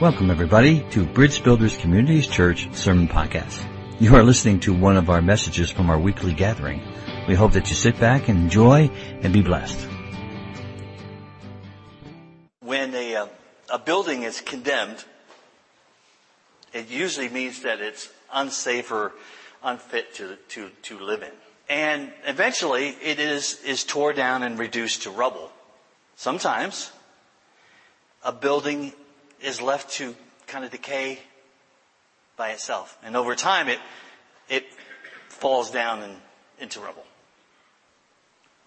Welcome everybody to Bridge Builders Communities Church Sermon Podcast. You are listening to one of our messages from our weekly gathering. We hope that you sit back and enjoy and be blessed. When a, uh, a building is condemned, it usually means that it's unsafe or unfit to, to, to live in. And eventually it is, is tore down and reduced to rubble. Sometimes a building is left to kind of decay by itself. And over time it, it falls down and into rubble.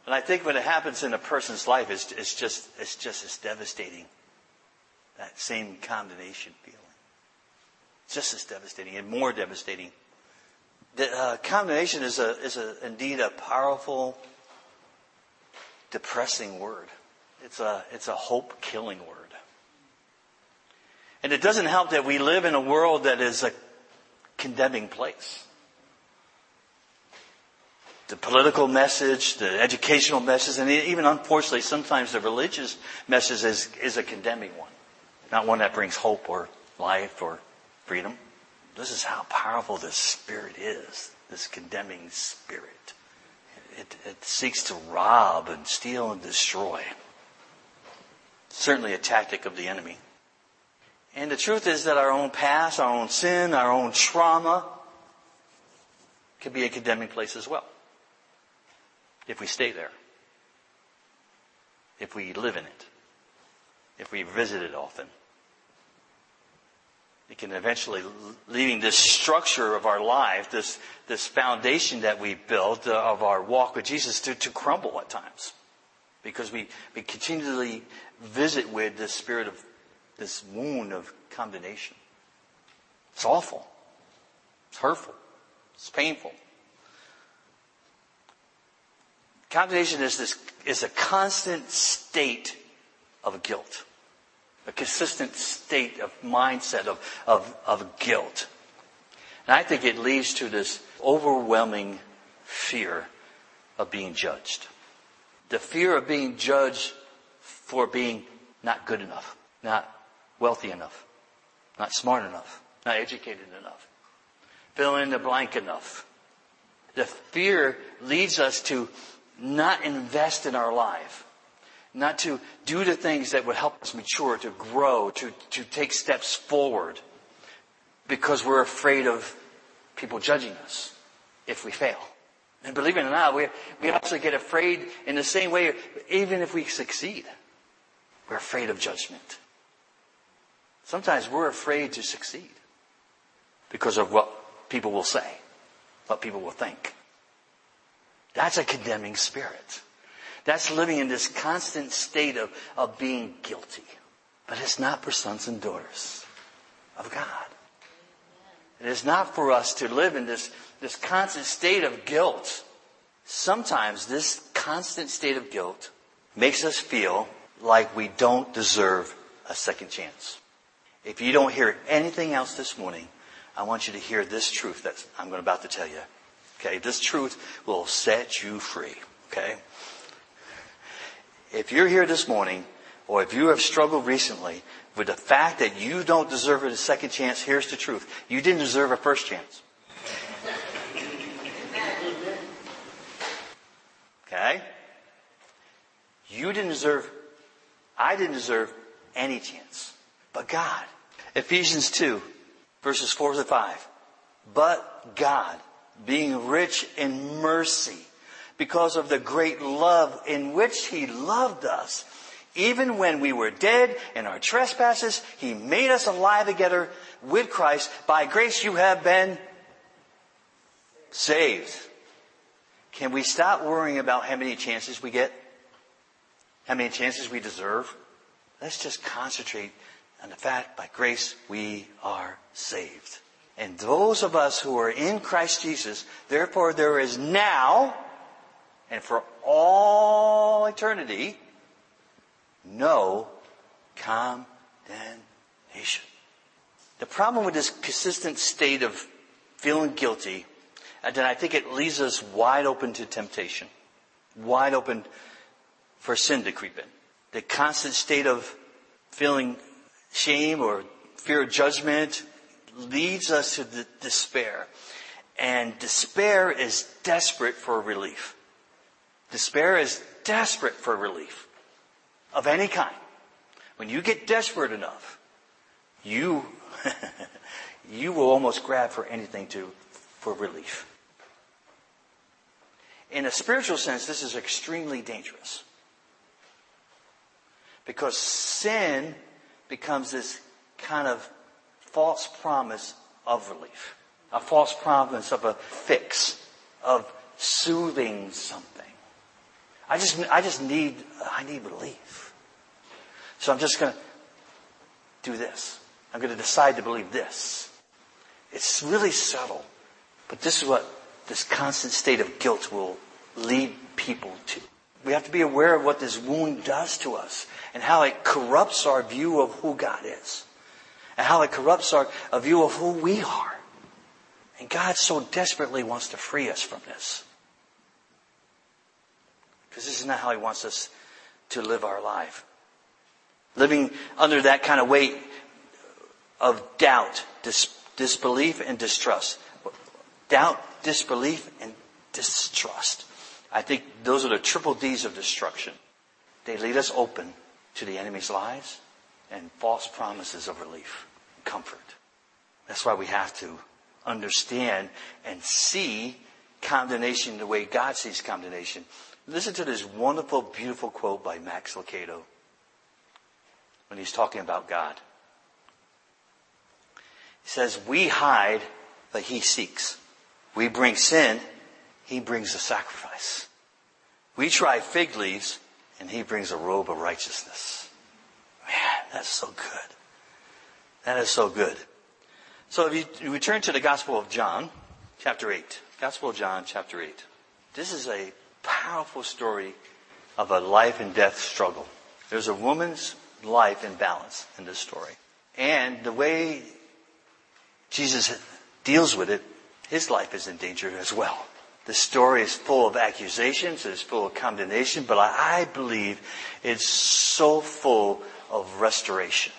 And I think when it happens in a person's life, it's, it's just, it's just as devastating. That same condemnation feeling. Just as devastating and more devastating. The, uh, condemnation is a, is a, indeed a powerful, depressing word. It's a, it's a hope killing word. And it doesn't help that we live in a world that is a condemning place. The political message, the educational message, and even unfortunately sometimes the religious message is, is a condemning one. Not one that brings hope or life or freedom. This is how powerful this spirit is, this condemning spirit. It, it seeks to rob and steal and destroy. Certainly a tactic of the enemy. And the truth is that our own past, our own sin, our own trauma can be a condemning place as well. If we stay there. If we live in it. If we visit it often. It can eventually leaving this structure of our life, this, this foundation that we built uh, of our walk with Jesus to, to crumble at times. Because we, we continually visit with this spirit of, this wound of condemnation. It's awful. It's hurtful. It's painful. Condemnation is this, is a constant state of guilt a consistent state of mindset of, of, of guilt. And I think it leads to this overwhelming fear of being judged. The fear of being judged for being not good enough, not wealthy enough, not smart enough, not educated enough, fill in the blank enough. The fear leads us to not invest in our life not to do the things that would help us mature, to grow, to, to take steps forward because we're afraid of people judging us if we fail. And believe it or not, we, we also get afraid in the same way, even if we succeed. We're afraid of judgment. Sometimes we're afraid to succeed because of what people will say, what people will think. That's a condemning spirit. That's living in this constant state of, of being guilty. But it's not for sons and daughters of God. It is not for us to live in this, this constant state of guilt. Sometimes this constant state of guilt makes us feel like we don't deserve a second chance. If you don't hear anything else this morning, I want you to hear this truth that I'm about to tell you. Okay, this truth will set you free. Okay? If you're here this morning, or if you have struggled recently with the fact that you don't deserve a second chance, here's the truth. You didn't deserve a first chance. Okay? You didn't deserve, I didn't deserve any chance. But God. Ephesians 2, verses 4 to 5. But God, being rich in mercy, because of the great love in which He loved us. Even when we were dead in our trespasses, He made us alive together with Christ. By grace you have been saved. Can we stop worrying about how many chances we get? How many chances we deserve? Let's just concentrate on the fact by grace we are saved. And those of us who are in Christ Jesus, therefore there is now and for all eternity, no condemnation. The problem with this consistent state of feeling guilty, and then I think it leaves us wide open to temptation, wide open for sin to creep in. The constant state of feeling shame or fear of judgment leads us to despair. And despair is desperate for relief. Despair is desperate for relief of any kind. When you get desperate enough, you, you will almost grab for anything to, for relief. In a spiritual sense, this is extremely dangerous. Because sin becomes this kind of false promise of relief. A false promise of a fix, of soothing something. I just, I just need, I need relief. So I'm just going to do this. I'm going to decide to believe this. It's really subtle, but this is what this constant state of guilt will lead people. We have to be aware of what this wound does to us and how it corrupts our view of who God is and how it corrupts our a view of who we are. And God so desperately wants to free us from this. Because this is not how He wants us to live our life. Living under that kind of weight of doubt, dis- disbelief, and distrust. Doubt, disbelief, and distrust. I think those are the triple D's of destruction. They lead us open to the enemy's lies and false promises of relief and comfort. That's why we have to understand and see condemnation the way God sees condemnation. Listen to this wonderful, beautiful quote by Max Lucado when he's talking about God. He says, we hide, but he seeks. We bring sin, he brings a sacrifice. We try fig leaves, and he brings a robe of righteousness. Man, that's so good. That is so good. So if you return to the Gospel of John, chapter 8. Gospel of John, chapter 8. This is a powerful story of a life and death struggle. There's a woman's life in balance in this story. And the way Jesus deals with it, his life is in danger as well. The story is full of accusations, it's full of condemnation, but I believe it's so full of restoration,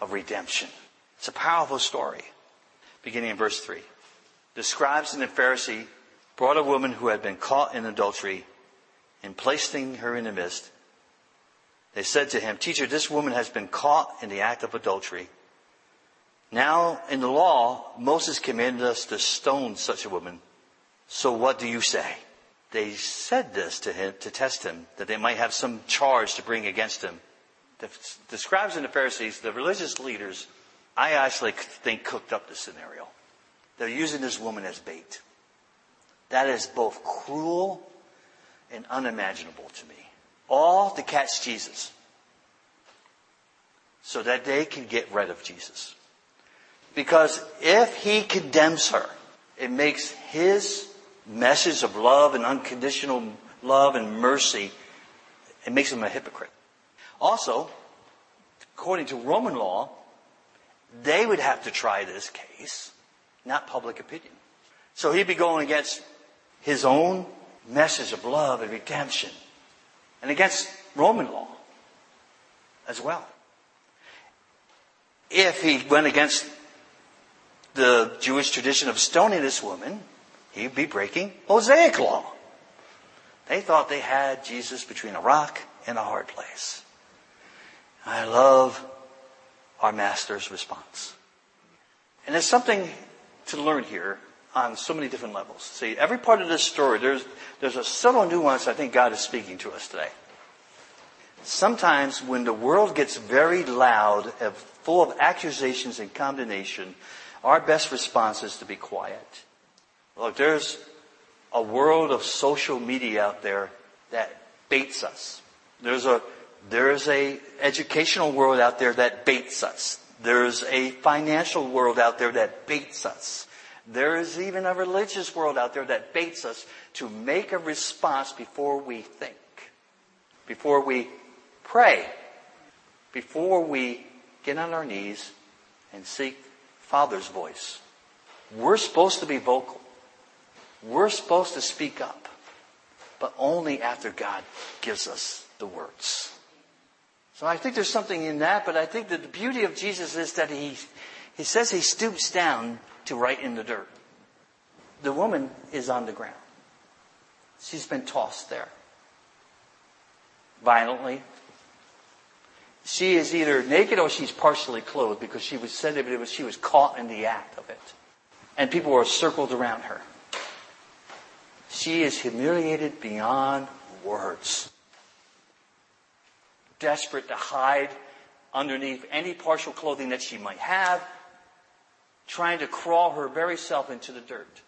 of redemption. It's a powerful story. Beginning in verse 3. The scribes and the Pharisee brought a woman who had been caught in adultery and placing her in the midst. They said to him, Teacher, this woman has been caught in the act of adultery. Now, in the law, Moses commanded us to stone such a woman. So what do you say? They said this to him to test him, that they might have some charge to bring against him. The, the scribes and the Pharisees, the religious leaders, I actually think cooked up the scenario. They're using this woman as bait. That is both cruel and unimaginable to me. All to catch Jesus. So that they can get rid of Jesus. Because if he condemns her, it makes his message of love and unconditional love and mercy, it makes him a hypocrite. Also, according to Roman law, they would have to try this case, not public opinion. So he'd be going against his own message of love and redemption and against Roman law as well. If he went against the Jewish tradition of stoning this woman, he'd be breaking Mosaic law. They thought they had Jesus between a rock and a hard place. I love our master's response. And there's something to learn here on so many different levels. See, every part of this story, there's, there's a subtle nuance I think God is speaking to us today. Sometimes when the world gets very loud, and full of accusations and condemnation, our best response is to be quiet. Look, there's a world of social media out there that baits us. There's a, there's a educational world out there that baits us. There's a financial world out there that baits us. There is even a religious world out there that baits us to make a response before we think, before we pray, before we get on our knees and seek Father's voice. We're supposed to be vocal. We're supposed to speak up, but only after God gives us the words. So I think there's something in that, but I think that the beauty of Jesus is that he, he says he stoops down to write in the dirt. The woman is on the ground. She's been tossed there. Violently. She is either naked or she's partially clothed because she was said that she was caught in the act of it. And people were circled around her. She is humiliated beyond words. Desperate to hide underneath any partial clothing that she might have, trying to crawl her very self into the dirt.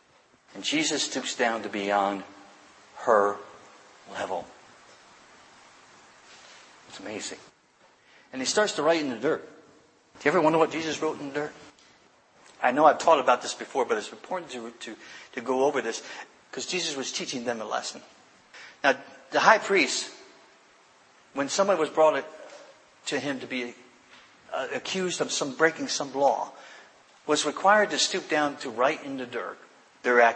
And Jesus stoops down to beyond her level. It's amazing. And he starts to write in the dirt. Do you ever wonder what Jesus wrote in the dirt? I know I've taught about this before, but it's important to, to, to go over this because Jesus was teaching them a lesson. Now, the high priest, when someone was brought to him to be uh, accused of some breaking some law, was required to stoop down to write in the dirt their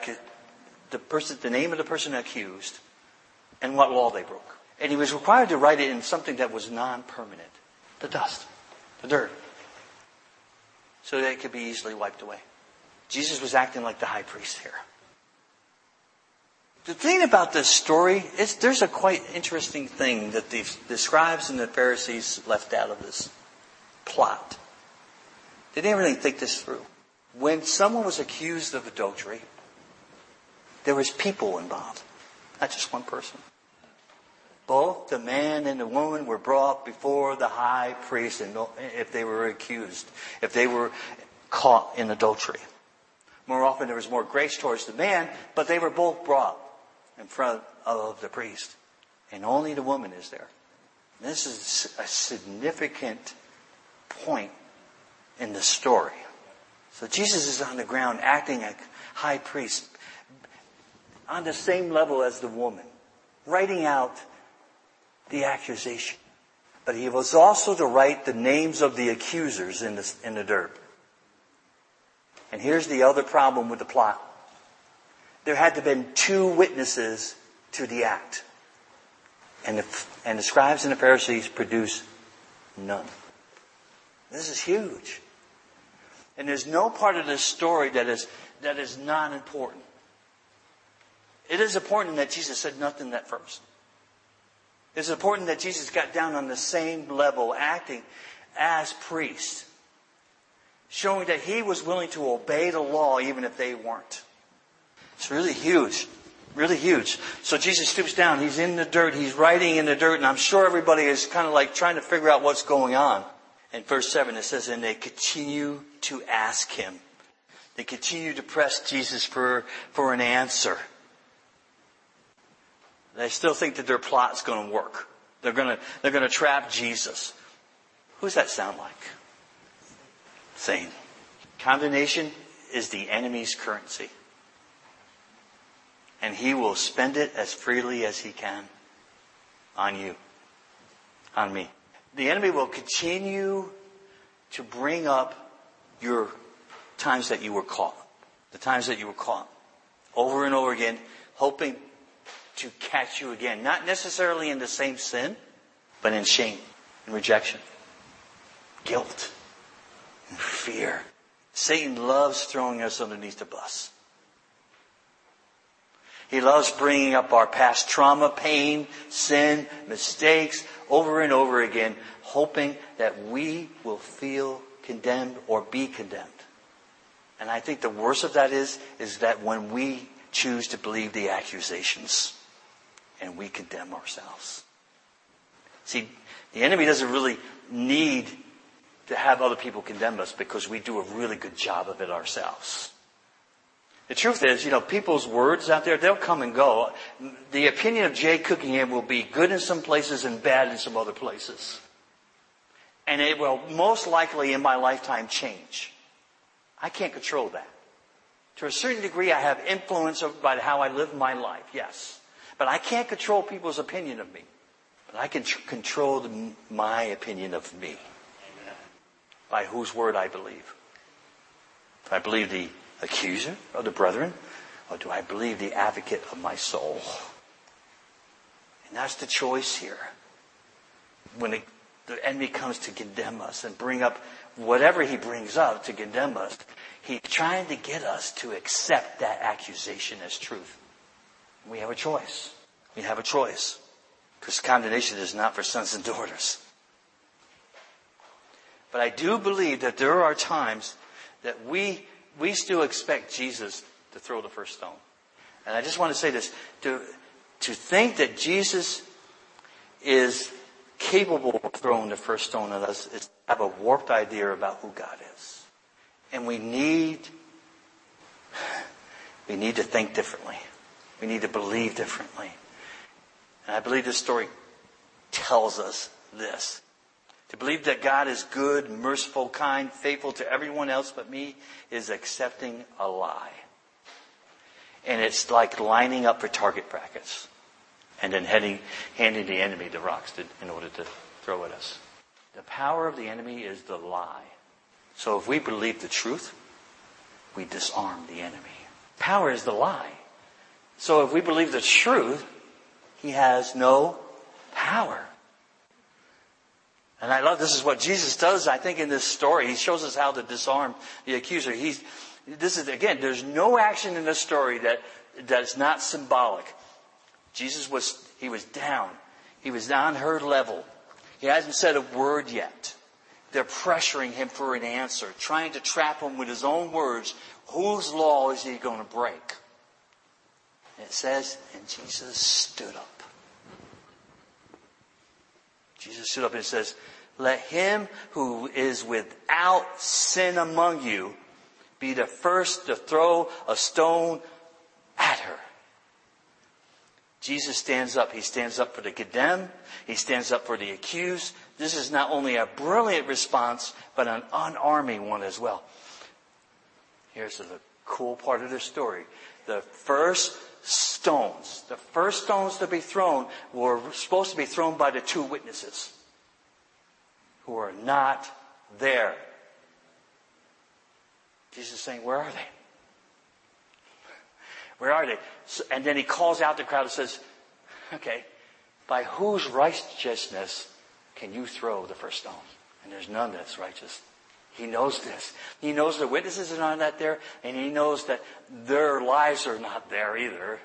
the person, the name of the person accused, and what law they broke. And he was required to write it in something that was non-permanent. The dust. The dirt. So that it could be easily wiped away. Jesus was acting like the high priest here. The thing about this story is there's a quite interesting thing that the, the scribes and the Pharisees left out of this plot. They didn't really think this through. When someone was accused of adultery, there was people involved, not just one person. Both the man and the woman were brought before the high priest and if they were accused, if they were caught in adultery. More often there was more grace towards the man, but they were both brought in front of the priest. And only the woman is there. This is a significant point in the story. So Jesus is on the ground acting like high priest on the same level as the woman, writing out the accusation. But he was also to write the names of the accusers in the, in the dirt. And here's the other problem with the plot. There had to have been two witnesses to the act. And the, and the scribes and the Pharisees produce none. This is huge. And there's no part of this story that is, that is not important. It is important that Jesus said nothing at first. It's important that Jesus got down on the same level, acting as priest, showing that he was willing to obey the law even if they weren't. It's really huge. Really huge. So Jesus stoops down. He's in the dirt. He's writing in the dirt. And I'm sure everybody is kind of like trying to figure out what's going on. In verse 7 it says, and they continue to ask him. They continue to press Jesus for, for an answer. They still think that their plot's going to work. They're going to, they're going to trap Jesus. Who does that sound like? Same. Condemnation is the enemy's currency. And he will spend it as freely as he can on you, on me. The enemy will continue to bring up your times that you were caught, the times that you were caught over and over again, hoping to catch you again. Not necessarily in the same sin, but in shame and rejection, guilt and fear. Satan loves throwing us underneath the bus. He loves bringing up our past trauma, pain, sin, mistakes over and over again, hoping that we will feel condemned or be condemned. And I think the worst of that is, is that when we choose to believe the accusations and we condemn ourselves. See, the enemy doesn't really need to have other people condemn us because we do a really good job of it ourselves. The truth is, you know, people's words out there, they'll come and go. The opinion of Jay Cookingham will be good in some places and bad in some other places. And it will most likely in my lifetime change. I can't control that. To a certain degree, I have influence by how I live my life, yes. But I can't control people's opinion of me. But I can tr- control the, my opinion of me. By whose word I believe. I believe the accuser of the brethren? Or do I believe the advocate of my soul? And that's the choice here. When it, the enemy comes to condemn us and bring up whatever he brings up to condemn us, he's trying to get us to accept that accusation as truth. We have a choice. We have a choice. Because condemnation is not for sons and daughters. But I do believe that there are times that we, we still expect Jesus to throw the first stone. And I just want to say this, to, to think that Jesus is capable of throwing the first stone at us is to have a warped idea about who God is. And we need, we need to think differently. We need to believe differently. And I believe this story tells us this. To believe that God is good, merciful, kind, faithful to everyone else but me is accepting a lie. And it's like lining up for target brackets and then heading, handing the enemy the rocks to, in order to throw at us. The power of the enemy is the lie. So if we believe the truth, we disarm the enemy. Power is the lie. So if we believe the truth, he has no power. And I love this is what Jesus does, I think, in this story. He shows us how to disarm the accuser. He's, this is, again, there's no action in this story that, that's not symbolic. Jesus was, he was down. He was on her level. He hasn't said a word yet. They're pressuring him for an answer, trying to trap him with his own words. Whose law is he going to break? It says, and Jesus stood up. Jesus stood up and says, let him who is without sin among you be the first to throw a stone at her. Jesus stands up. He stands up for the condemned. He stands up for the accused. This is not only a brilliant response, but an unarming one as well. Here's the cool part of the story. The first stones, the first stones to be thrown were supposed to be thrown by the two witnesses who are not there. Jesus is saying, where are they? Where are they? And then he calls out the crowd and says, okay, by whose righteousness can you throw the first stone? And there's none that's righteous. He knows this. He knows the witnesses are not there, and he knows that their lives are not there either.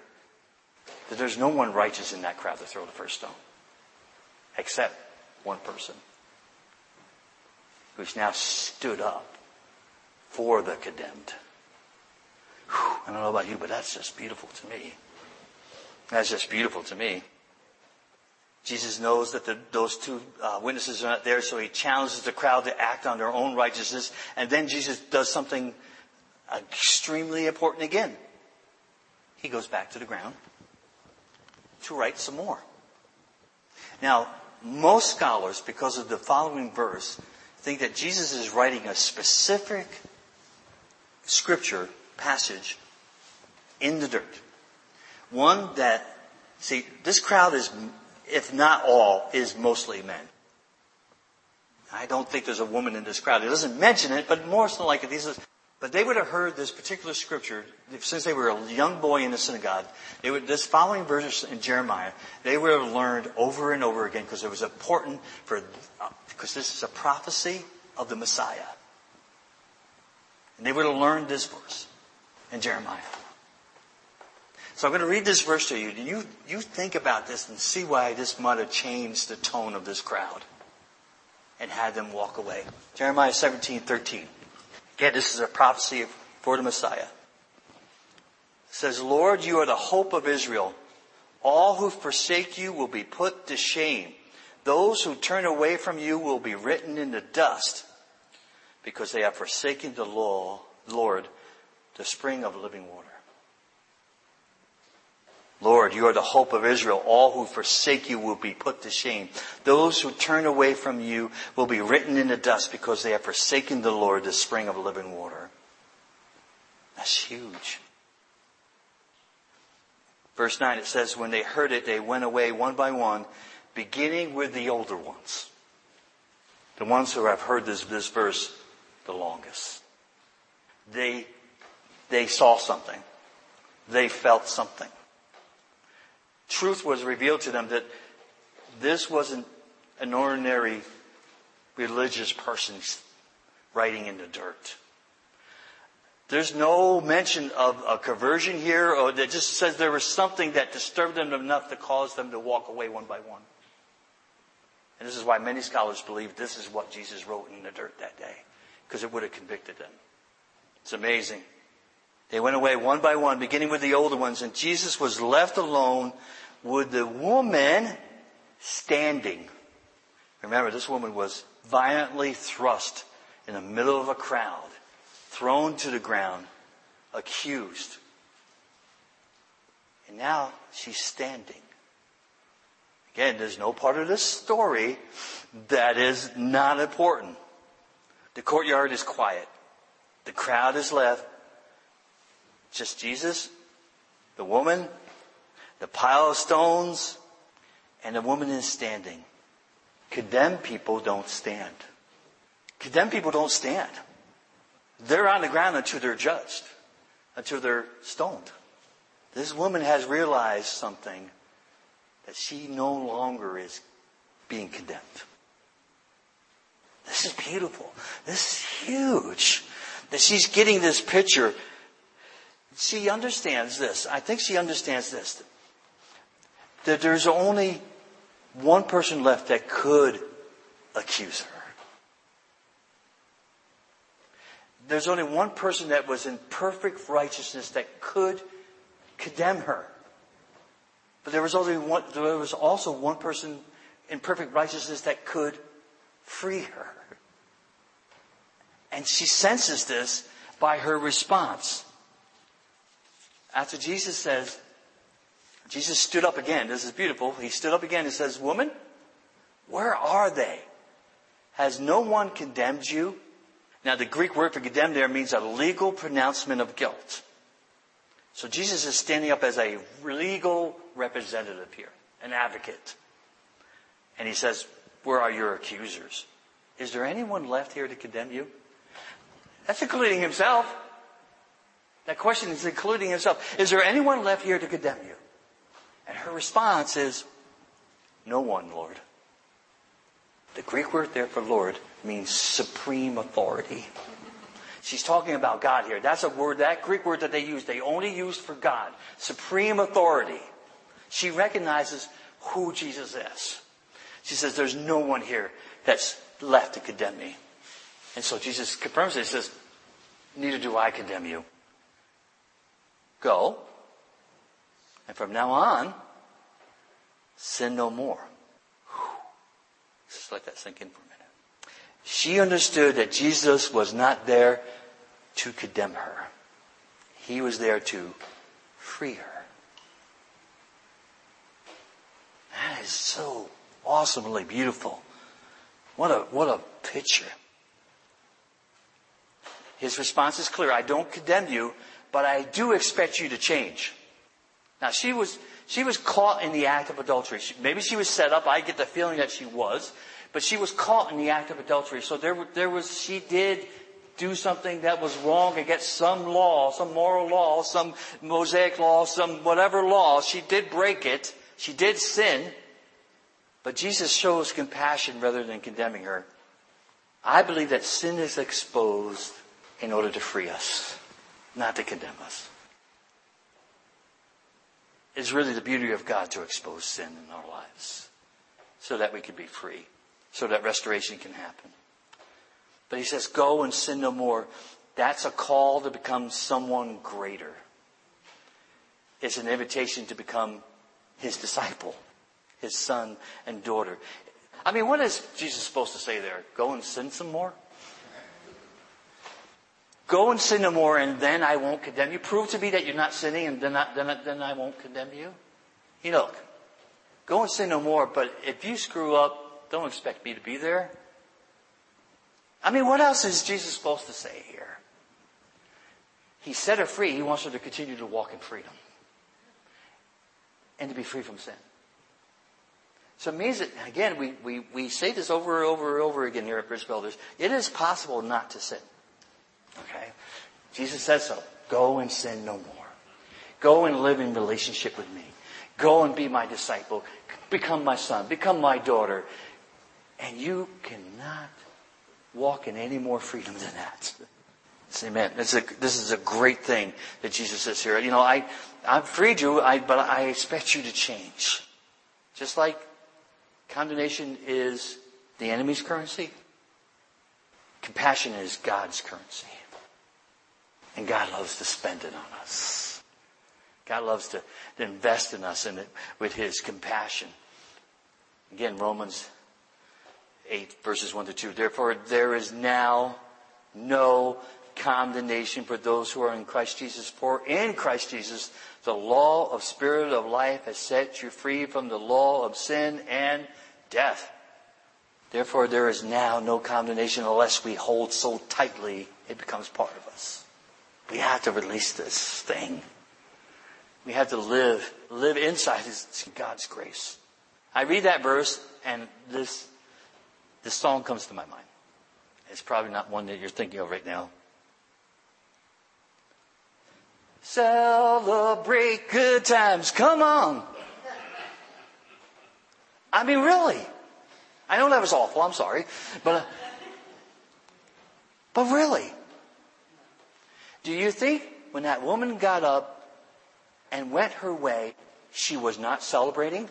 That there's no one righteous in that crowd to throw the first stone. Except one person. Who's now stood up for the condemned. Whew, I don't know about you, but that's just beautiful to me. That's just beautiful to me. Jesus knows that the, those two uh, witnesses are not there, so he challenges the crowd to act on their own righteousness. And then Jesus does something extremely important again. He goes back to the ground to write some more. Now, most scholars, because of the following verse, think that Jesus is writing a specific scripture passage in the dirt. One that, see, this crowd is, if not all, is mostly men. I don't think there's a woman in this crowd. It doesn't mention it, but more so like these but they would have heard this particular scripture since they were a young boy in the synagogue. They would, this following verse in Jeremiah, they would have learned over and over again because it was important for, uh, because this is a prophecy of the Messiah. And they would have learned this verse in Jeremiah. So I'm going to read this verse to you. You, you think about this and see why this might have changed the tone of this crowd and had them walk away. Jeremiah 17, 13. Again, this is a prophecy for the Messiah. It says, Lord, you are the hope of Israel. All who forsake you will be put to shame. Those who turn away from you will be written in the dust because they have forsaken the law, Lord, the spring of living water. Lord, you are the hope of Israel. All who forsake you will be put to shame. Those who turn away from you will be written in the dust because they have forsaken the Lord, the spring of living water. That's huge. Verse 9, it says, when they heard it, they went away one by one, beginning with the older ones. The ones who have heard this, this verse the longest. They they saw something. They felt something. Truth was revealed to them that this wasn't an ordinary religious person writing in the dirt. There's no mention of a conversion here, or it just says there was something that disturbed them enough to cause them to walk away one by one. And this is why many scholars believe this is what Jesus wrote in the dirt that day, because it would have convicted them. It's amazing. They went away one by one, beginning with the older ones, and Jesus was left alone with the woman standing. Remember, this woman was violently thrust in the middle of a crowd, thrown to the ground, accused. And now she's standing. Again, there's no part of this story that is not important. The courtyard is quiet. The crowd is left. Just Jesus, the woman, the pile of stones, and the woman is standing. Condemned people don't stand. Condemned people don't stand. They're on the ground until they're judged, until they're stoned. This woman has realized something that she no longer is being condemned. This is beautiful. This is huge. That she's getting this picture. She understands this. I think she understands this. That there's only one person left that could accuse her. There's only one person that was in perfect righteousness that could condemn her. But there was only one, there was also one person in perfect righteousness that could free her. And she senses this by her response. After Jesus says, Jesus stood up again. This is beautiful. He stood up again and says, Woman, where are they? Has no one condemned you? Now, the Greek word for condemned there means a legal pronouncement of guilt. So Jesus is standing up as a legal representative here, an advocate. And he says, Where are your accusers? Is there anyone left here to condemn you? That's including himself. That question is including himself. Is there anyone left here to condemn you? And her response is, No one, Lord. The Greek word there for Lord means supreme authority. She's talking about God here. That's a word, that Greek word that they use, they only used for God. Supreme authority. She recognizes who Jesus is. She says, There's no one here that's left to condemn me. And so Jesus confirms it. He says, Neither do I condemn you. Go. And from now on, sin no more. Just let that sink in for a minute. She understood that Jesus was not there to condemn her. He was there to free her. That is so awesomely beautiful. What a, what a picture. His response is clear. I don't condemn you, but I do expect you to change. Now she was, she was caught in the act of adultery. She, maybe she was set up. I get the feeling that she was, but she was caught in the act of adultery. So there, there was, she did do something that was wrong against some law, some moral law, some Mosaic law, some whatever law. She did break it. She did sin. But Jesus shows compassion rather than condemning her. I believe that sin is exposed in order to free us, not to condemn us. It's really the beauty of God to expose sin in our lives so that we can be free, so that restoration can happen. But he says, go and sin no more. That's a call to become someone greater. It's an invitation to become his disciple, his son and daughter. I mean, what is Jesus supposed to say there? Go and sin some more? Go and sin no more, and then I won't condemn you. Prove to me that you're not sinning, and then I, then I, then I won't condemn you. You know, go and sin no more, but if you screw up, don't expect me to be there. I mean, what else is Jesus supposed to say here? He set her free. He wants her to continue to walk in freedom and to be free from sin. So it means that, again, we, we, we say this over and over and over again here at Bridge Builders. It is possible not to sin. Okay? Jesus says so. Go and sin no more. Go and live in relationship with me. Go and be my disciple. Become my son. Become my daughter. And you cannot walk in any more freedom than that. Amen. This is, a, this is a great thing that Jesus says here. You know, I, I've freed you, I, but I expect you to change. Just like condemnation is the enemy's currency, compassion is God's currency. And God loves to spend it on us. God loves to, to invest in us it with His compassion. Again, Romans 8 verses 1 to 2. Therefore, there is now no condemnation for those who are in Christ Jesus. For in Christ Jesus, the law of spirit of life has set you free from the law of sin and death. Therefore, there is now no condemnation unless we hold so tightly it becomes part of us. We have to release this thing. We have to live, live inside God's grace. I read that verse and this, this song comes to my mind. It's probably not one that you're thinking of right now. Celebrate good times. Come on. I mean, really. I know that was awful. I'm sorry. But, but really. Do you think when that woman got up and went her way, she was not celebrating?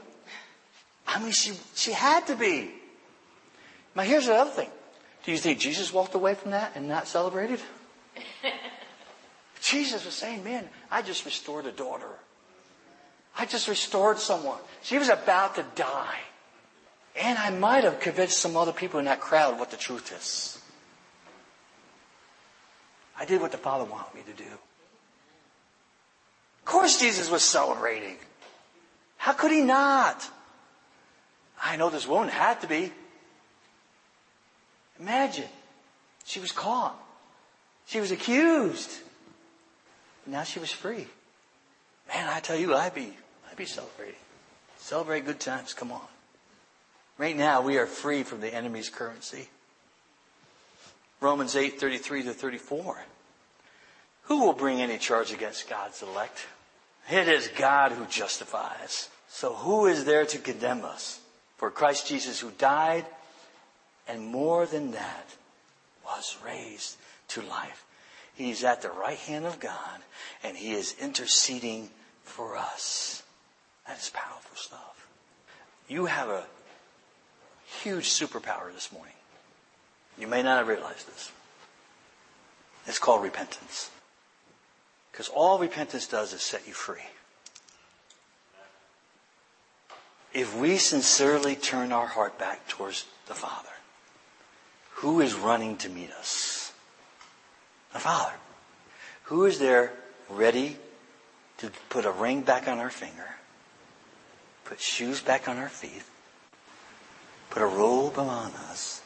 I mean, she, she had to be. Now here's the other thing. Do you think Jesus walked away from that and not celebrated? Jesus was saying, man, I just restored a daughter. I just restored someone. She was about to die. And I might have convinced some other people in that crowd what the truth is. I did what the Father wanted me to do. Of course Jesus was celebrating. How could he not? I know this woman had to be. Imagine. She was caught. She was accused. Now she was free. Man, I tell you, I'd be, I'd be celebrating. Celebrate good times. Come on. Right now, we are free from the enemy's currency. Romans 8, 33 to 34. Who will bring any charge against God's elect? It is God who justifies. So who is there to condemn us? For Christ Jesus who died and more than that was raised to life. He's at the right hand of God and he is interceding for us. That is powerful stuff. You have a huge superpower this morning. You may not have realized this. It's called repentance. Because all repentance does is set you free. If we sincerely turn our heart back towards the Father, who is running to meet us? The Father. Who is there ready to put a ring back on our finger, put shoes back on our feet, put a robe on us,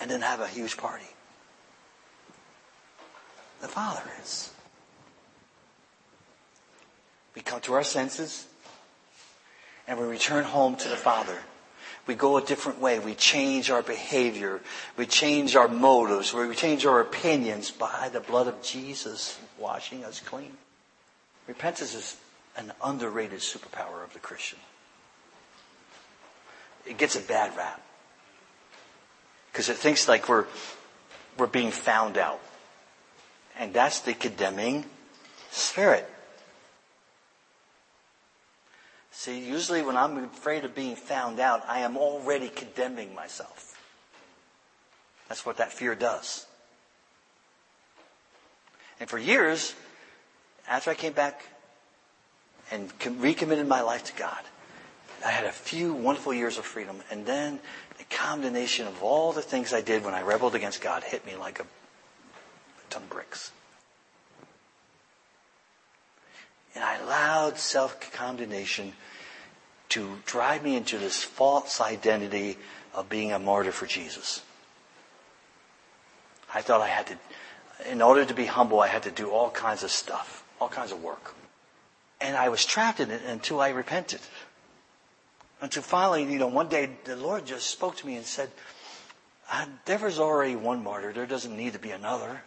and then have a huge party? The Father is. We come to our senses and we return home to the Father. We go a different way. We change our behavior. We change our motives. We change our opinions by the blood of Jesus washing us clean. Repentance is an underrated superpower of the Christian. It gets a bad rap. Because it thinks like we're, we're being found out. And that's the condemning spirit. See, usually when I'm afraid of being found out, I am already condemning myself. That's what that fear does. And for years, after I came back and recommitted my life to God, I had a few wonderful years of freedom. And then the combination of all the things I did when I rebelled against God hit me like a, a ton of bricks. And I allowed self-condemnation to drive me into this false identity of being a martyr for Jesus. I thought I had to, in order to be humble, I had to do all kinds of stuff, all kinds of work. And I was trapped in it until I repented. Until finally, you know, one day the Lord just spoke to me and said, there was already one martyr. There doesn't need to be another.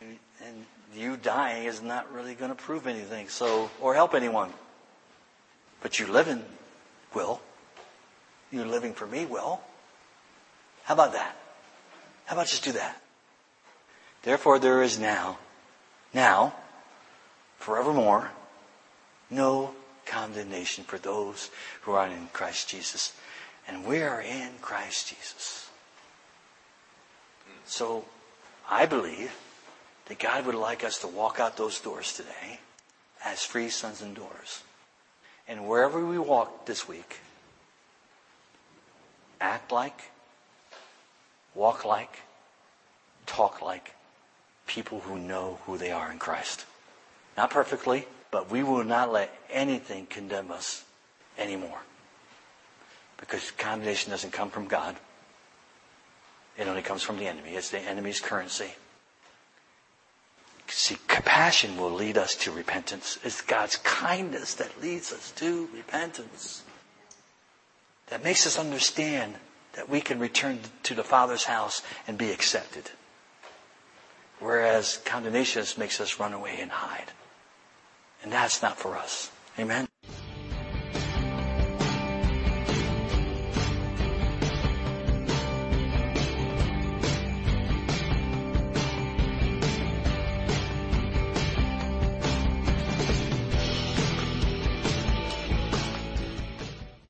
And you dying is not really going to prove anything, so, or help anyone. But you living will. You living for me will. How about that? How about just do that? Therefore there is now, now, forevermore, no condemnation for those who are in Christ Jesus. And we are in Christ Jesus. So I believe that God would like us to walk out those doors today as free sons and daughters. And wherever we walk this week, act like, walk like, talk like people who know who they are in Christ. Not perfectly, but we will not let anything condemn us anymore. Because condemnation doesn't come from God. It only comes from the enemy. It's the enemy's currency. See, compassion will lead us to repentance. It's God's kindness that leads us to repentance. That makes us understand that we can return to the Father's house and be accepted. Whereas condemnation makes us run away and hide. And that's not for us. Amen?